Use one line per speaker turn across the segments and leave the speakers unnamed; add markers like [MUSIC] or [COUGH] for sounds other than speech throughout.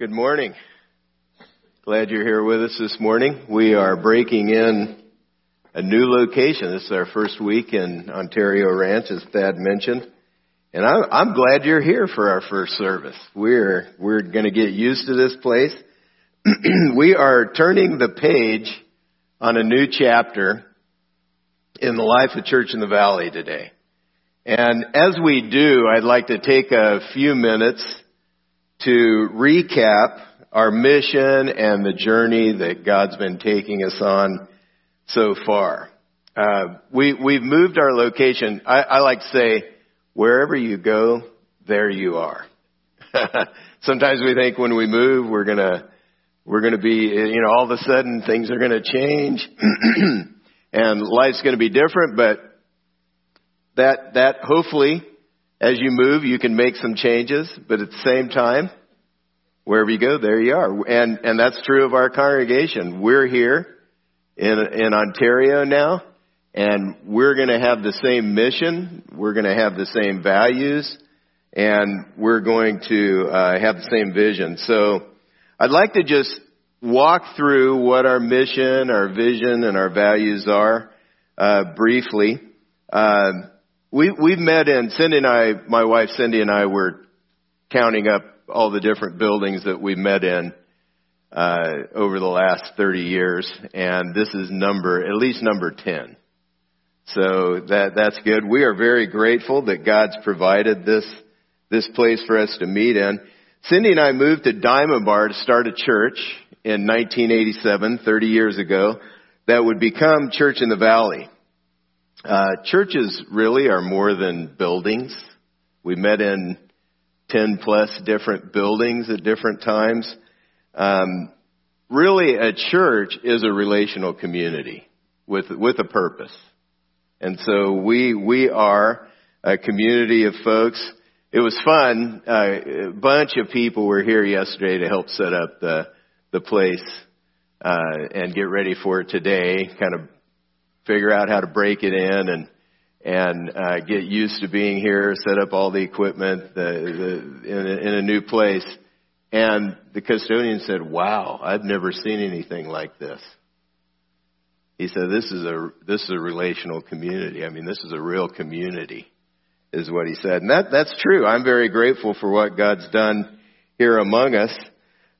Good morning. Glad you're here with us this morning. We are breaking in a new location. This is our first week in Ontario Ranch, as Thad mentioned. And I'm, glad you're here for our first service. We're, we're going to get used to this place. [CLEARS THROAT] we are turning the page on a new chapter in the life of Church in the Valley today. And as we do, I'd like to take a few minutes to recap our mission and the journey that God's been taking us on so far. Uh, we, we've moved our location. I, I like to say, wherever you go, there you are. [LAUGHS] Sometimes we think when we move, we're gonna, we're gonna be, you know, all of a sudden things are gonna change [CLEARS THROAT] and life's gonna be different, but that, that hopefully as you move, you can make some changes, but at the same time, wherever you go, there you are. And, and that's true of our congregation. We're here in, in Ontario now, and we're going to have the same mission. We're going to have the same values, and we're going to uh, have the same vision. So I'd like to just walk through what our mission, our vision, and our values are uh, briefly. Uh, we, we've met in, Cindy and I, my wife Cindy and I were counting up all the different buildings that we met in uh, over the last 30 years, and this is number, at least number 10. So that, that's good. We are very grateful that God's provided this, this place for us to meet in. Cindy and I moved to Diamond Bar to start a church in 1987, 30 years ago, that would become Church in the Valley. Uh, churches really are more than buildings. We met in 10 plus different buildings at different times. Um, really, a church is a relational community with, with a purpose. And so we, we are a community of folks. It was fun. Uh, a bunch of people were here yesterday to help set up the, the place, uh, and get ready for it today, kind of figure out how to break it in and and uh, get used to being here, set up all the equipment the, the, in, a, in a new place. And the custodian said, "Wow, I've never seen anything like this." He said, "This is a this is a relational community. I mean, this is a real community." Is what he said, and that that's true. I'm very grateful for what God's done here among us.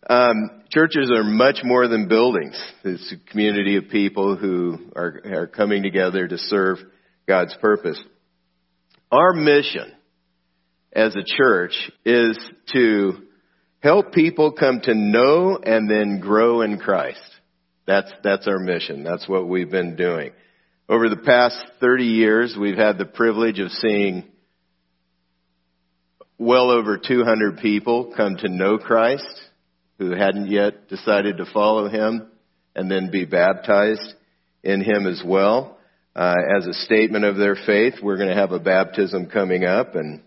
Um, churches are much more than buildings. It's a community of people who are, are coming together to serve God's purpose. Our mission as a church is to help people come to know and then grow in Christ. That's, that's our mission. That's what we've been doing. Over the past 30 years, we've had the privilege of seeing well over 200 people come to know Christ who hadn't yet decided to follow him and then be baptized in him as well. Uh, as a statement of their faith, we're going to have a baptism coming up and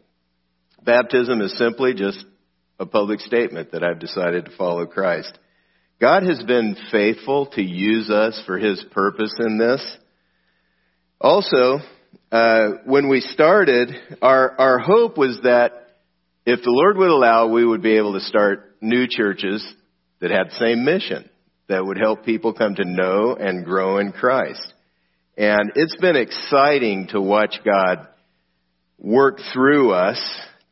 baptism is simply just a public statement that I've decided to follow Christ. God has been faithful to use us for His purpose in this. Also, uh, when we started, our, our hope was that if the Lord would allow, we would be able to start new churches that had the same mission, that would help people come to know and grow in Christ. And it's been exciting to watch God work through us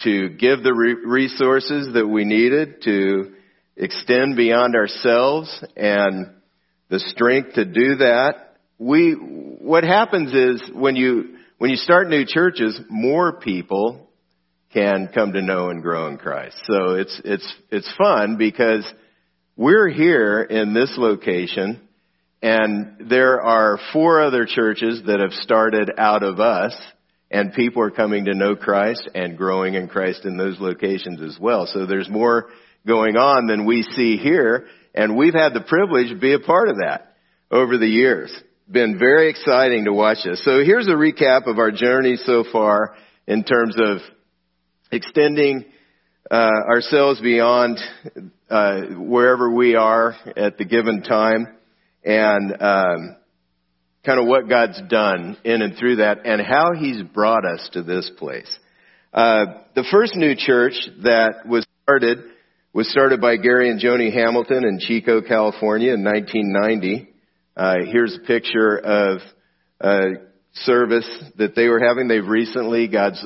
to give the re- resources that we needed to extend beyond ourselves and the strength to do that. We, what happens is when you, when you start new churches, more people can come to know and grow in Christ. So it's, it's, it's fun because we're here in this location and there are four other churches that have started out of us and people are coming to know Christ and growing in Christ in those locations as well. So there's more going on than we see here and we've had the privilege to be a part of that over the years. Been very exciting to watch this. So here's a recap of our journey so far in terms of extending uh, ourselves beyond uh, wherever we are at the given time, and um, kind of what God's done in and through that, and how He's brought us to this place. Uh, the first new church that was started was started by Gary and Joni Hamilton in Chico, California in 1990. Uh, here's a picture of a service that they were having. They've recently, God's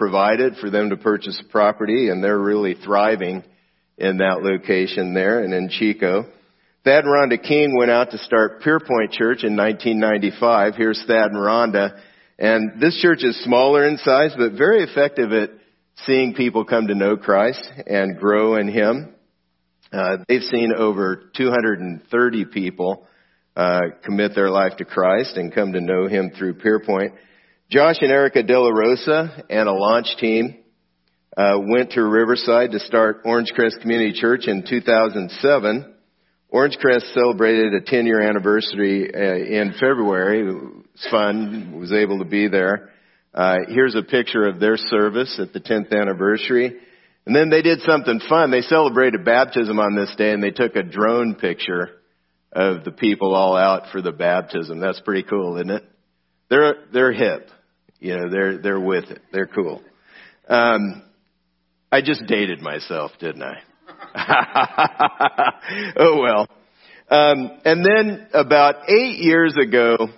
provided for them to purchase property and they're really thriving in that location there and in Chico. Thad and Rhonda King went out to start Pierpoint Church in 1995. Here's Thad and Rhonda. And this church is smaller in size, but very effective at seeing people come to know Christ and grow in Him. Uh, they've seen over 230 people uh, commit their life to Christ and come to know Him through Pierpoint. Josh and Erica De La Rosa and a launch team uh, went to Riverside to start Orange Crest Community Church in 2007. Orange Crest celebrated a 10 year anniversary uh, in February. It was fun. Was able to be there. Uh, here's a picture of their service at the 10th anniversary. And then they did something fun. They celebrated baptism on this day and they took a drone picture of the people all out for the baptism. That's pretty cool, isn't it? They're, they're hip. You know, they're, they're with it. They're cool. Um, I just dated myself, didn't I? [LAUGHS] oh well. Um, and then about eight years ago,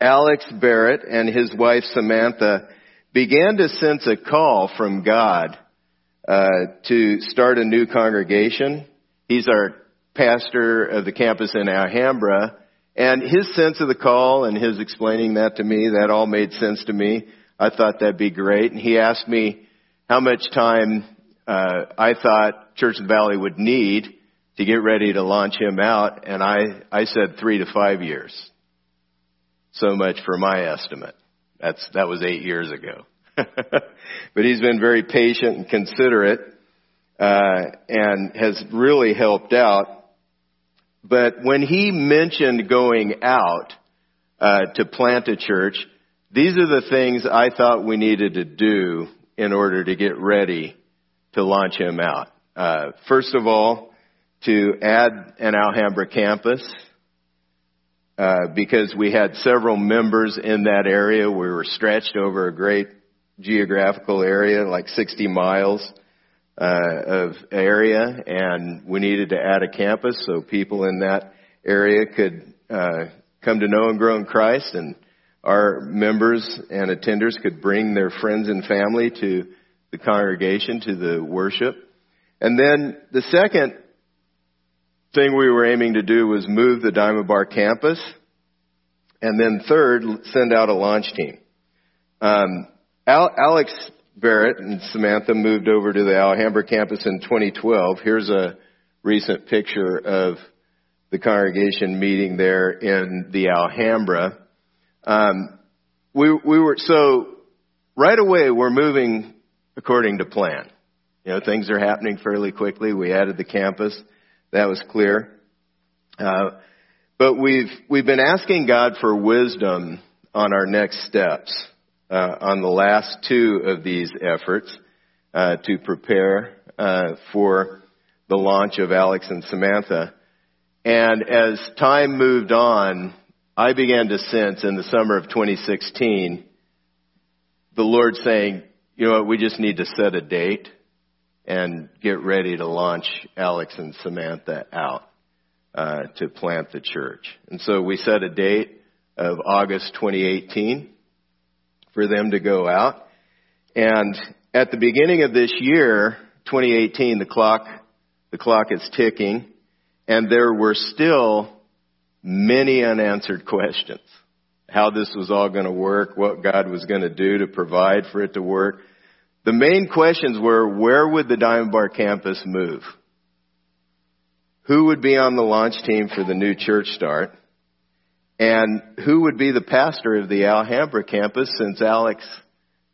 Alex Barrett and his wife Samantha began to sense a call from God uh, to start a new congregation. He's our pastor of the campus in Alhambra, and his sense of the call and his explaining that to me, that all made sense to me. I thought that'd be great. And he asked me how much time uh, I thought Church of the Valley would need to get ready to launch him out, and I, I said three to five years. So much for my estimate. That's, that was eight years ago. [LAUGHS] but he's been very patient and considerate, uh, and has really helped out. But when he mentioned going out, uh, to plant a church, these are the things I thought we needed to do in order to get ready to launch him out. Uh, first of all, to add an Alhambra campus, uh, because we had several members in that area. We were stretched over a great geographical area, like 60 miles of area, and we needed to add a campus so people in that area could uh, come to know and grow in Christ, and our members and attenders could bring their friends and family to the congregation, to the worship. And then the second thing we were aiming to do was move the Diamond Bar campus. And then third, send out a launch team. Um, Al- Alex Barrett and Samantha moved over to the Alhambra campus in 2012. Here's a recent picture of the congregation meeting there in the Alhambra. Um, we, we were so right away we're moving according to plan. You know, things are happening fairly quickly. We added the campus. That was clear. Uh, but we've, we've been asking God for wisdom on our next steps, uh, on the last two of these efforts, uh, to prepare, uh, for the launch of Alex and Samantha. And as time moved on, I began to sense in the summer of 2016 the Lord saying, you know what, we just need to set a date and get ready to launch Alex and Samantha out uh, to plant the church. And so we set a date of August 2018 for them to go out. And at the beginning of this year, 2018, the clock the clock is ticking, and there were still many unanswered questions. How this was all going to work, what God was going to do to provide for it to work. The main questions were where would the Diamond Bar campus move? Who would be on the launch team for the new church start? And who would be the pastor of the Alhambra campus since Alex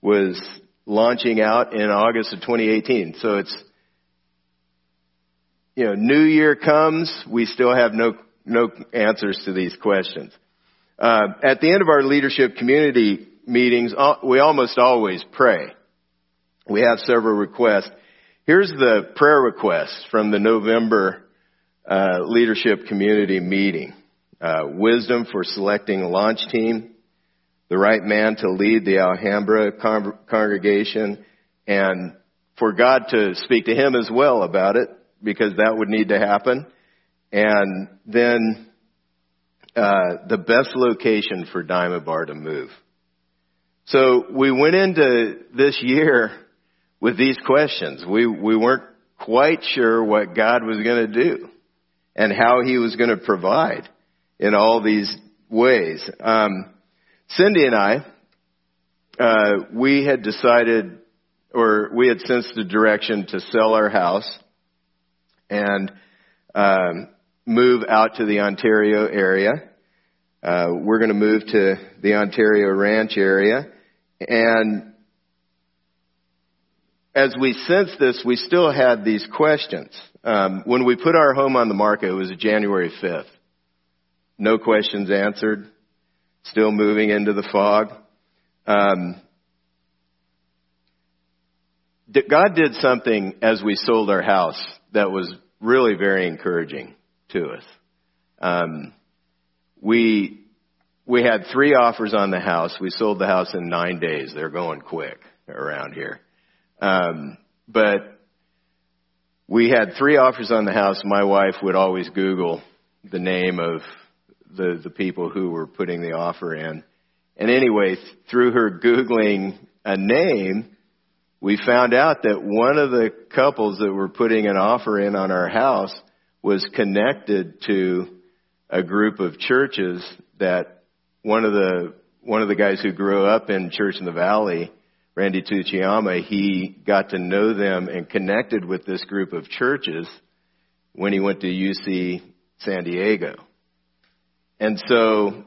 was launching out in August of 2018? So it's, you know, new year comes, we still have no, no answers to these questions. Uh, at the end of our leadership community meetings, uh, we almost always pray. We have several requests. Here's the prayer requests from the November uh, leadership community meeting. Uh, wisdom for selecting a launch team, the right man to lead the Alhambra con- congregation, and for God to speak to him as well about it because that would need to happen. And then uh, the best location for Diamond Bar to move. So we went into this year with these questions. We we weren't quite sure what God was going to do and how He was going to provide in all these ways. Um, Cindy and I, uh, we had decided, or we had sensed the direction to sell our house and um, move out to the Ontario area. Uh, we're going to move to the Ontario Ranch area, and as we sensed this, we still had these questions. Um, when we put our home on the market, it was January 5th. No questions answered. Still moving into the fog. Um, God did something as we sold our house that was really very encouraging to us. Um, we we had three offers on the house. We sold the house in nine days. They're going quick around here. Um, but we had three offers on the house. My wife would always Google the name of the the people who were putting the offer in. And anyway, through her googling a name, we found out that one of the couples that were putting an offer in on our house was connected to a group of churches that one of the one of the guys who grew up in Church in the Valley, Randy Tsuchiyama, he got to know them and connected with this group of churches when he went to UC San Diego. And so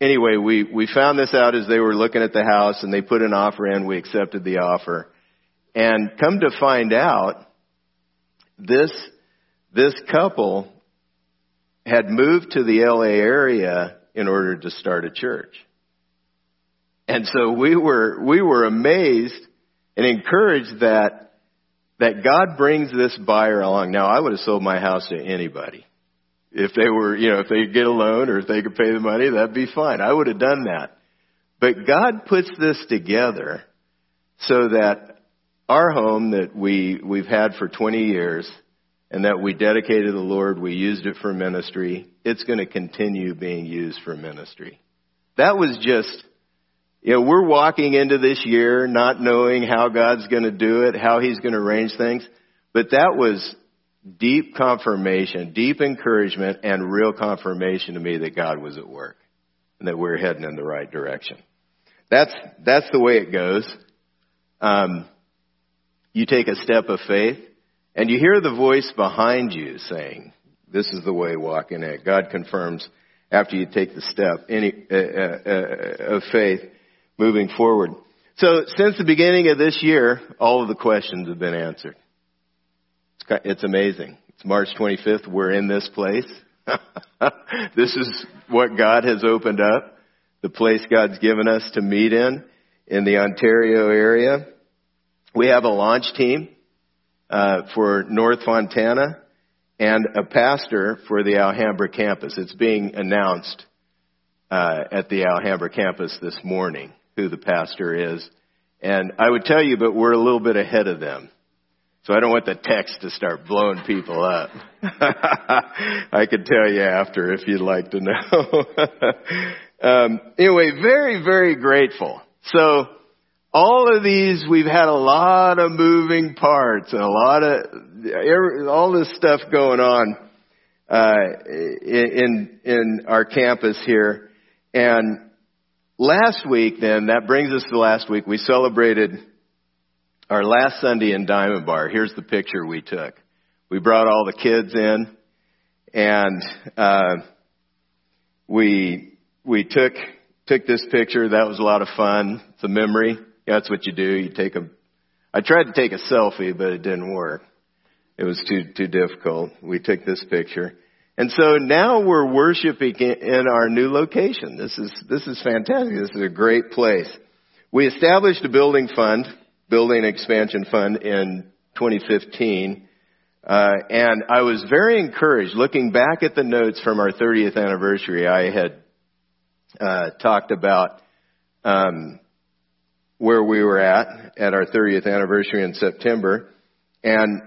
anyway, we, we found this out as they were looking at the house and they put an offer in. We accepted the offer. And come to find out, this, this couple had moved to the LA area in order to start a church. And so we were, we were amazed and encouraged that, that God brings this buyer along. Now I would have sold my house to anybody. If they were, you know, if they could get a loan or if they could pay the money, that'd be fine. I would have done that. But God puts this together so that our home that we, we've had for 20 years and that we dedicated to the Lord, we used it for ministry, it's going to continue being used for ministry. That was just, you know, we're walking into this year not knowing how God's going to do it, how He's going to arrange things, but that was deep confirmation, deep encouragement, and real confirmation to me that God was at work and that we're heading in the right direction. That's that's the way it goes. Um, you take a step of faith, and you hear the voice behind you saying, "This is the way. Walk in it." God confirms after you take the step any, uh, uh, uh, of faith, moving forward. So, since the beginning of this year, all of the questions have been answered. It's amazing. It's March 25th. We're in this place. [LAUGHS] this is what God has opened up, the place God's given us to meet in, in the Ontario area. We have a launch team uh, for North Fontana and a pastor for the Alhambra campus. It's being announced uh, at the Alhambra campus this morning who the pastor is. And I would tell you, but we're a little bit ahead of them. So I don't want the text to start blowing people up. [LAUGHS] I could tell you after if you'd like to know. [LAUGHS] um, anyway, very, very grateful. So all of these, we've had a lot of moving parts and a lot of, all this stuff going on, uh, in, in our campus here. And last week then, that brings us to last week, we celebrated our last Sunday in Diamond Bar, here's the picture we took. We brought all the kids in, and uh, we we took took this picture. That was a lot of fun. It's a memory. That's what you do. You take a. I tried to take a selfie, but it didn't work. It was too too difficult. We took this picture, and so now we're worshiping in our new location. This is this is fantastic. This is a great place. We established a building fund Building Expansion Fund in 2015. Uh, and I was very encouraged. Looking back at the notes from our 30th anniversary, I had uh, talked about um, where we were at at our 30th anniversary in September, and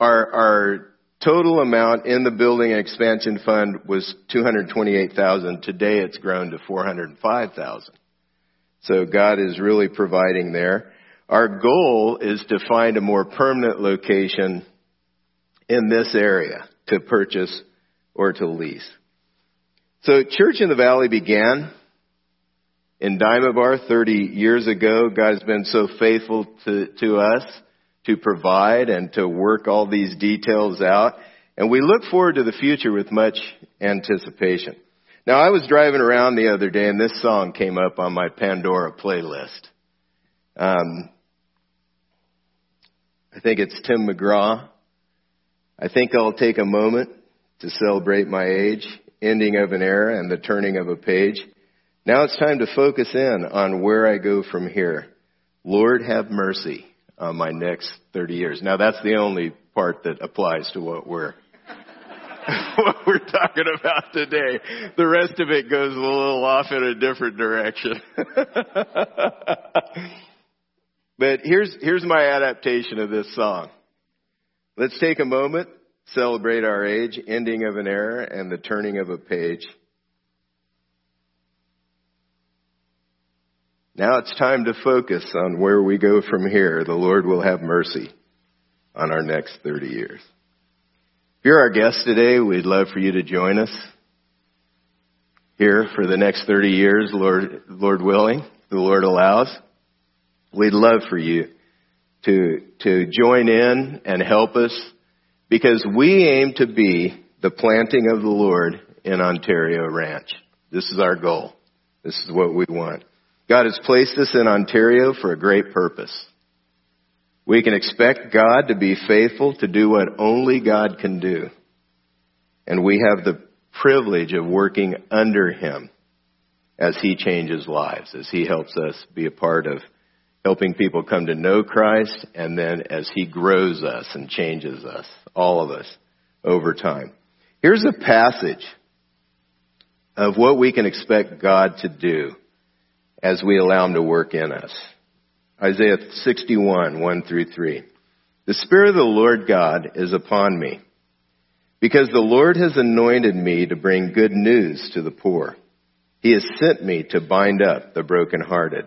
our our total amount in the building expansion fund was 228,000. Today it's grown to 405,000. So God is really providing there. Our goal is to find a more permanent location in this area to purchase or to lease. So Church in the Valley began in Bar 30 years ago. God has been so faithful to, to us to provide and to work all these details out. And we look forward to the future with much anticipation. Now I was driving around the other day and this song came up on my Pandora playlist. Um, I think it's Tim McGraw. I think I'll take a moment to celebrate my age, ending of an era and the turning of a page. Now it's time to focus in on where I go from here. Lord have mercy on my next 30 years. Now that's the only part that applies to what we're [LAUGHS] what we're talking about today. The rest of it goes a little off in a different direction. [LAUGHS] but here's here's my adaptation of this song. Let's take a moment, celebrate our age, ending of an era, and the turning of a page. Now it's time to focus on where we go from here. The Lord will have mercy on our next 30 years. If you're our guest today, we'd love for you to join us here for the next 30 years, Lord, Lord willing, the Lord allows. We'd love for you to, to join in and help us because we aim to be the planting of the Lord in Ontario Ranch. This is our goal. This is what we want. God has placed us in Ontario for a great purpose. We can expect God to be faithful to do what only God can do. And we have the privilege of working under Him as He changes lives, as He helps us be a part of helping people come to know Christ, and then as He grows us and changes us, all of us, over time. Here's a passage of what we can expect God to do as we allow Him to work in us. Isaiah 61, 1 through 3. The Spirit of the Lord God is upon me, because the Lord has anointed me to bring good news to the poor. He has sent me to bind up the brokenhearted,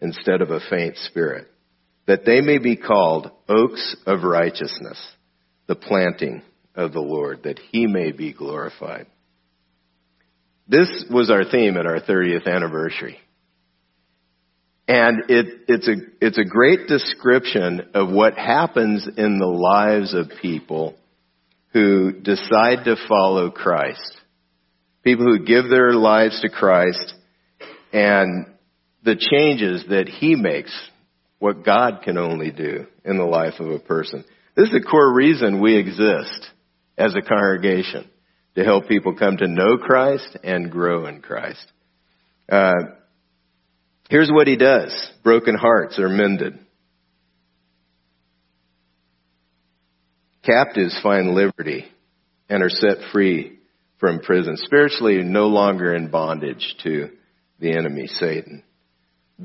instead of a faint spirit, that they may be called oaks of righteousness, the planting of the Lord, that he may be glorified. This was our theme at our 30th anniversary. And it, it's a, it's a great description of what happens in the lives of people who decide to follow Christ. People who give their lives to Christ and the changes that He makes, what God can only do in the life of a person. This is the core reason we exist as a congregation to help people come to know Christ and grow in Christ. Uh, here's what he does. Broken hearts are mended. Captives find liberty and are set free from prison. Spiritually, no longer in bondage to the enemy, Satan.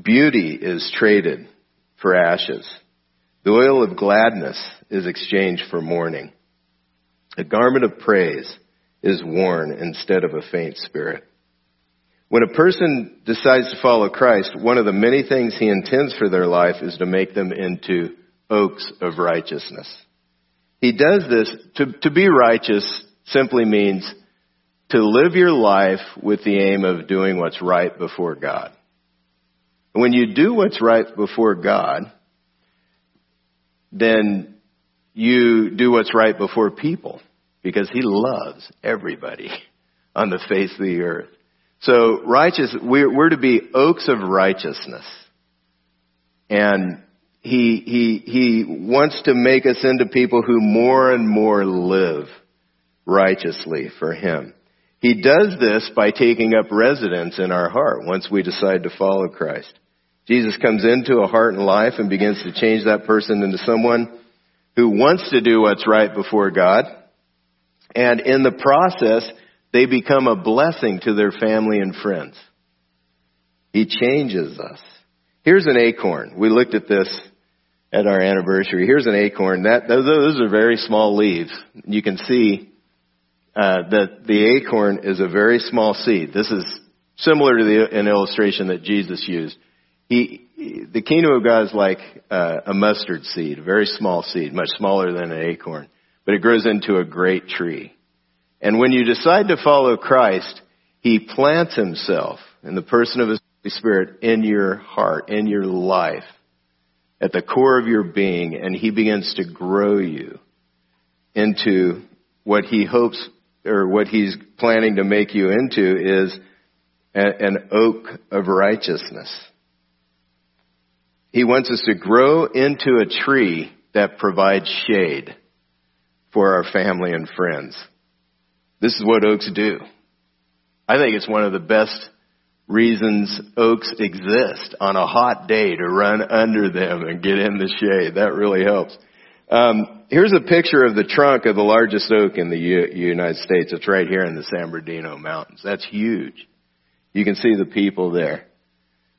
Beauty is traded for ashes. The oil of gladness is exchanged for mourning. A garment of praise is worn instead of a faint spirit. When a person decides to follow Christ, one of the many things he intends for their life is to make them into oaks of righteousness. He does this, to, to be righteous simply means to live your life with the aim of doing what's right before God. When you do what's right before God, then you do what's right before people because he loves everybody [LAUGHS] on the face of the earth. So righteous, we're, we're to be oaks of righteousness. And he, he, he wants to make us into people who more and more live righteously for him. He does this by taking up residence in our heart once we decide to follow Christ. Jesus comes into a heart and life and begins to change that person into someone who wants to do what's right before God. And in the process, they become a blessing to their family and friends. He changes us. Here's an acorn. We looked at this at our anniversary. Here's an acorn. That those, are very small leaves. You can see uh, that the acorn is a very small seed. This is similar to the, an illustration that Jesus used. He, the kingdom of God is like uh, a mustard seed, a very small seed, much smaller than an acorn, but it grows into a great tree. And when you decide to follow Christ, He plants Himself in the person of His Holy Spirit in your heart, in your life, at the core of your being, and He begins to grow you into what He hopes or what He's planning to make you into is an oak of righteousness. He wants us to grow into a tree that provides shade for our family and friends. This is what oaks do. I think it's one of the best reasons oaks exist on a hot day to run under them and get in the shade. That really helps. Um, here's a picture of the trunk of the largest oak in the U- United States. It's right here in the San Bernardino Mountains. That's huge. You can see the people there.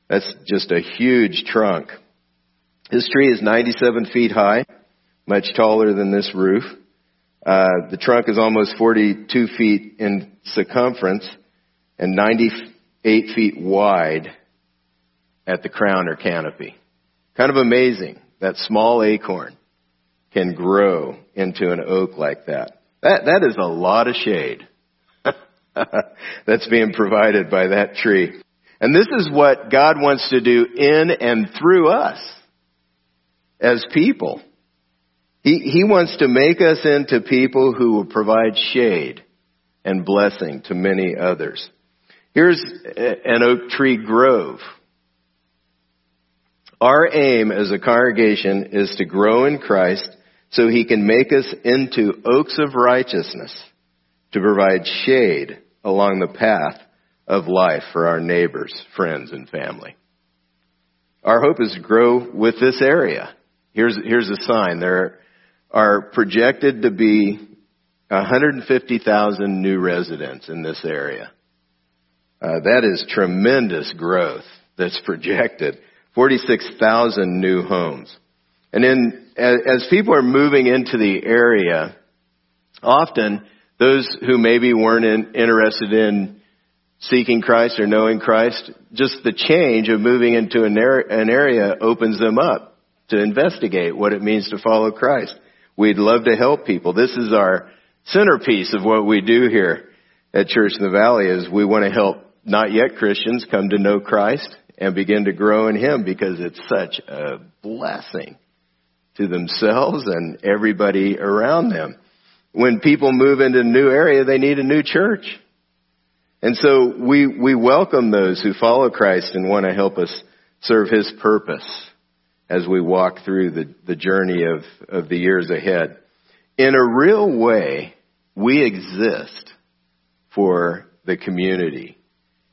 That's just a huge trunk. This tree is 97 feet high, much taller than this roof. Uh, the trunk is almost 42 feet in circumference and 98 feet wide at the crown or canopy. Kind of amazing that small acorn can grow into an oak like that. That, that is a lot of shade [LAUGHS] that's being provided by that tree. And this is what God wants to do in and through us as people. He, he wants to make us into people who will provide shade and blessing to many others. Here's an oak tree grove. Our aim as a congregation is to grow in Christ so he can make us into oaks of righteousness to provide shade along the path of life for our neighbors, friends, and family. Our hope is to grow with this area. Here's, here's a sign. There are projected to be 150,000 new residents in this area. Uh, that is tremendous growth that's projected. 46,000 new homes. And then as, people are moving into the area, often those who maybe weren't in, interested in seeking Christ or knowing Christ, just the change of moving into an, an area opens them up to investigate what it means to follow Christ. We'd love to help people. This is our centerpiece of what we do here at Church in the Valley is we want to help not yet Christians come to know Christ and begin to grow in Him because it's such a blessing to themselves and everybody around them. When people move into a new area, they need a new church. And so we, we welcome those who follow Christ and want to help us serve His purpose as we walk through the, the journey of, of the years ahead. In a real way, we exist for the community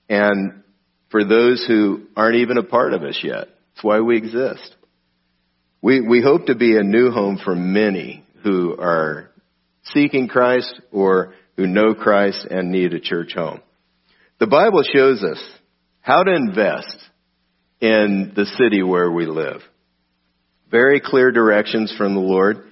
and for those who aren't even a part of us yet. That's why we exist. We, we hope to be a new home for many who are seeking Christ or who know Christ and need a church home. The Bible shows us how to invest in the city where we live. Very clear directions from the Lord.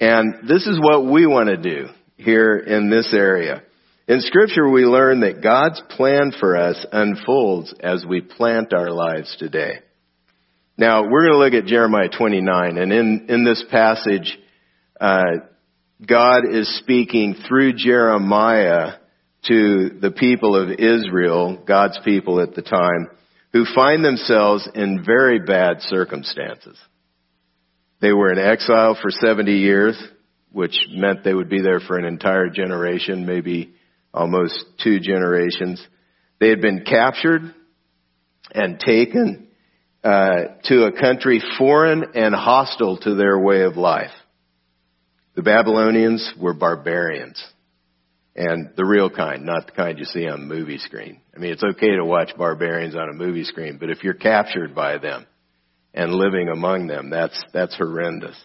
And this is what we want to do here in this area. In scripture, we learn that God's plan for us unfolds as we plant our lives today. Now, we're going to look at Jeremiah 29, and in, in this passage, uh, God is speaking through Jeremiah to the people of Israel, God's people at the time, who find themselves in very bad circumstances. They were in exile for 70 years, which meant they would be there for an entire generation, maybe almost two generations. They had been captured and taken uh, to a country foreign and hostile to their way of life. The Babylonians were barbarians. And the real kind, not the kind you see on movie screen. I mean, it's okay to watch barbarians on a movie screen, but if you're captured by them and living among them, that's, that's horrendous.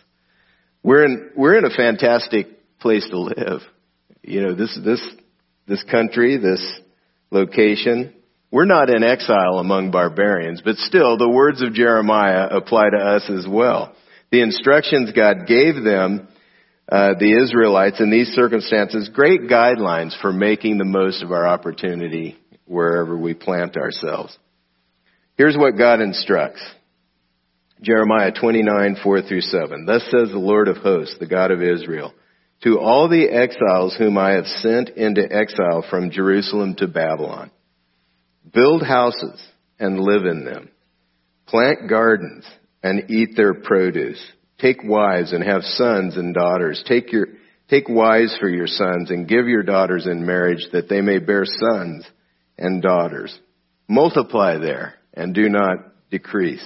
We're in, we're in a fantastic place to live. You know, this, this, this country, this location, we're not in exile among barbarians, but still the words of Jeremiah apply to us as well. The instructions God gave them, uh, the Israelites in these circumstances, great guidelines for making the most of our opportunity wherever we plant ourselves. Here's what God instructs. Jeremiah 29, 4 through 7. Thus says the Lord of hosts, the God of Israel, to all the exiles whom I have sent into exile from Jerusalem to Babylon. Build houses and live in them. Plant gardens and eat their produce. Take wives and have sons and daughters. Take your, take wives for your sons and give your daughters in marriage that they may bear sons and daughters. Multiply there and do not decrease.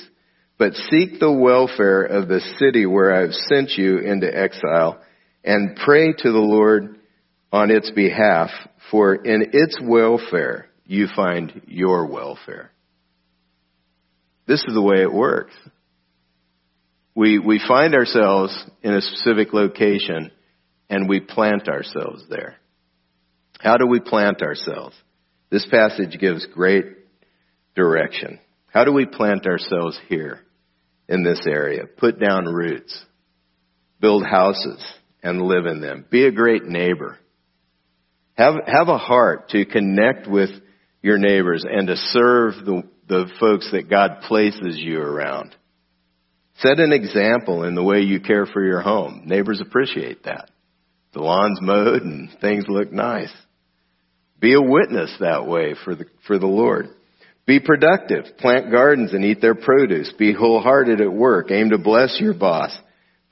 But seek the welfare of the city where I have sent you into exile and pray to the Lord on its behalf, for in its welfare you find your welfare. This is the way it works. We, we find ourselves in a specific location and we plant ourselves there. How do we plant ourselves? This passage gives great direction. How do we plant ourselves here in this area? Put down roots, build houses, and live in them. Be a great neighbor. Have, have a heart to connect with your neighbors and to serve the, the folks that God places you around. Set an example in the way you care for your home. Neighbors appreciate that. The lawn's mowed and things look nice. Be a witness that way for the, for the Lord. Be productive. Plant gardens and eat their produce. Be wholehearted at work. Aim to bless your boss.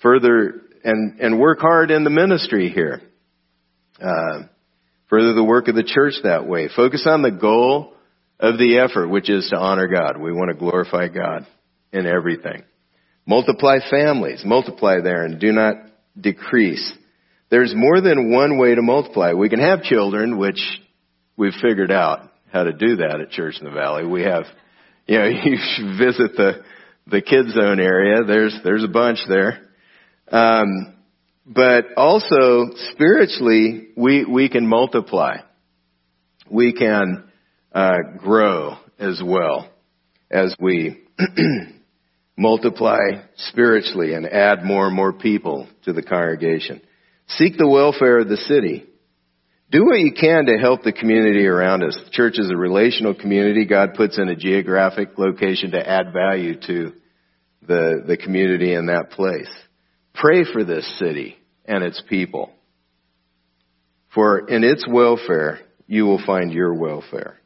Further, and, and work hard in the ministry here. Uh, further the work of the church that way. Focus on the goal of the effort, which is to honor God. We want to glorify God in everything. Multiply families. Multiply there and do not decrease. There's more than one way to multiply. We can have children, which we've figured out how to do that at Church in the Valley. We have, you know, [LAUGHS] you visit the, the kids zone area. There's, there's a bunch there. Um, but also spiritually, we, we can multiply. We can uh, grow as well as we [CLEARS THROAT] multiply spiritually and add more and more people to the congregation. Seek the welfare of the city. Do what you can to help the community around us. The church is a relational community. God puts in a geographic location to add value to the, the community in that place. Pray for this city and its people. For in its welfare, you will find your welfare.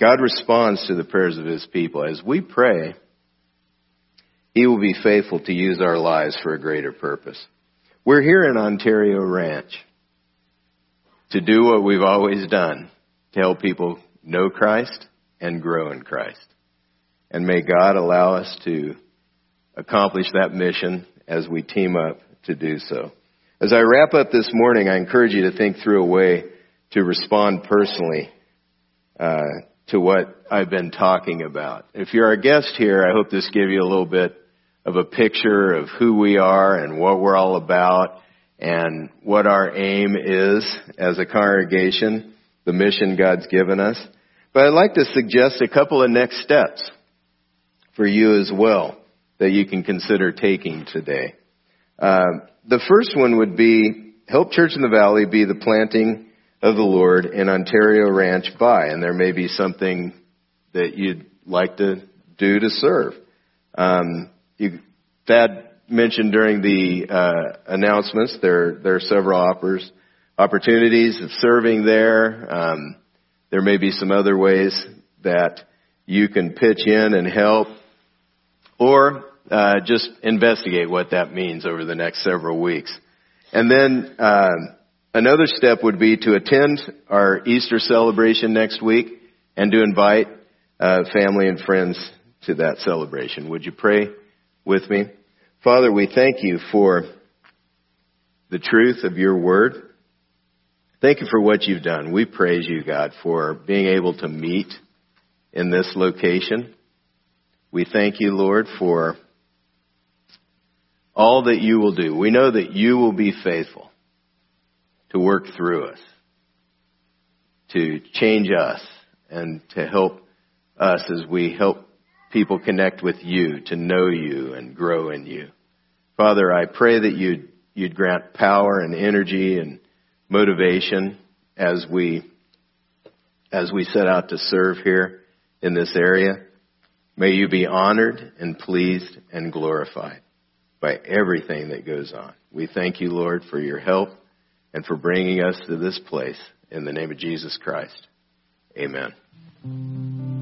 God responds to the prayers of His people. As we pray, He will be faithful to use our lives for a greater purpose. We're here in Ontario Ranch to do what we've always done, to help people know Christ and grow in Christ. And may God allow us to accomplish that mission as we team up to do so. As I wrap up this morning, I encourage you to think through a way to respond personally uh, to what I've been talking about. If you're a guest here, I hope this gave you a little bit of a picture of who we are and what we're all about and what our aim is as a congregation, the mission God's given us. But I'd like to suggest a couple of next steps for you as well that you can consider taking today. Uh, the first one would be help Church in the Valley be the planting of the Lord in Ontario Ranch by, and there may be something that you'd like to do to serve. Um, you, Thad mentioned during the uh, announcements there there are several offers, opportunities of serving there. Um, there may be some other ways that you can pitch in and help, or uh, just investigate what that means over the next several weeks. And then uh, another step would be to attend our Easter celebration next week and to invite uh, family and friends to that celebration. Would you pray with me? Father, we thank you for the truth of your word. Thank you for what you've done. We praise you, God, for being able to meet in this location. We thank you, Lord, for all that you will do. We know that you will be faithful to work through us, to change us, and to help us as we help people connect with you, to know you and grow in you. Father, I pray that you'd, you'd grant power and energy and motivation as we, as we set out to serve here in this area. May you be honored and pleased and glorified by everything that goes on. We thank you, Lord, for your help and for bringing us to this place in the name of Jesus Christ. Amen.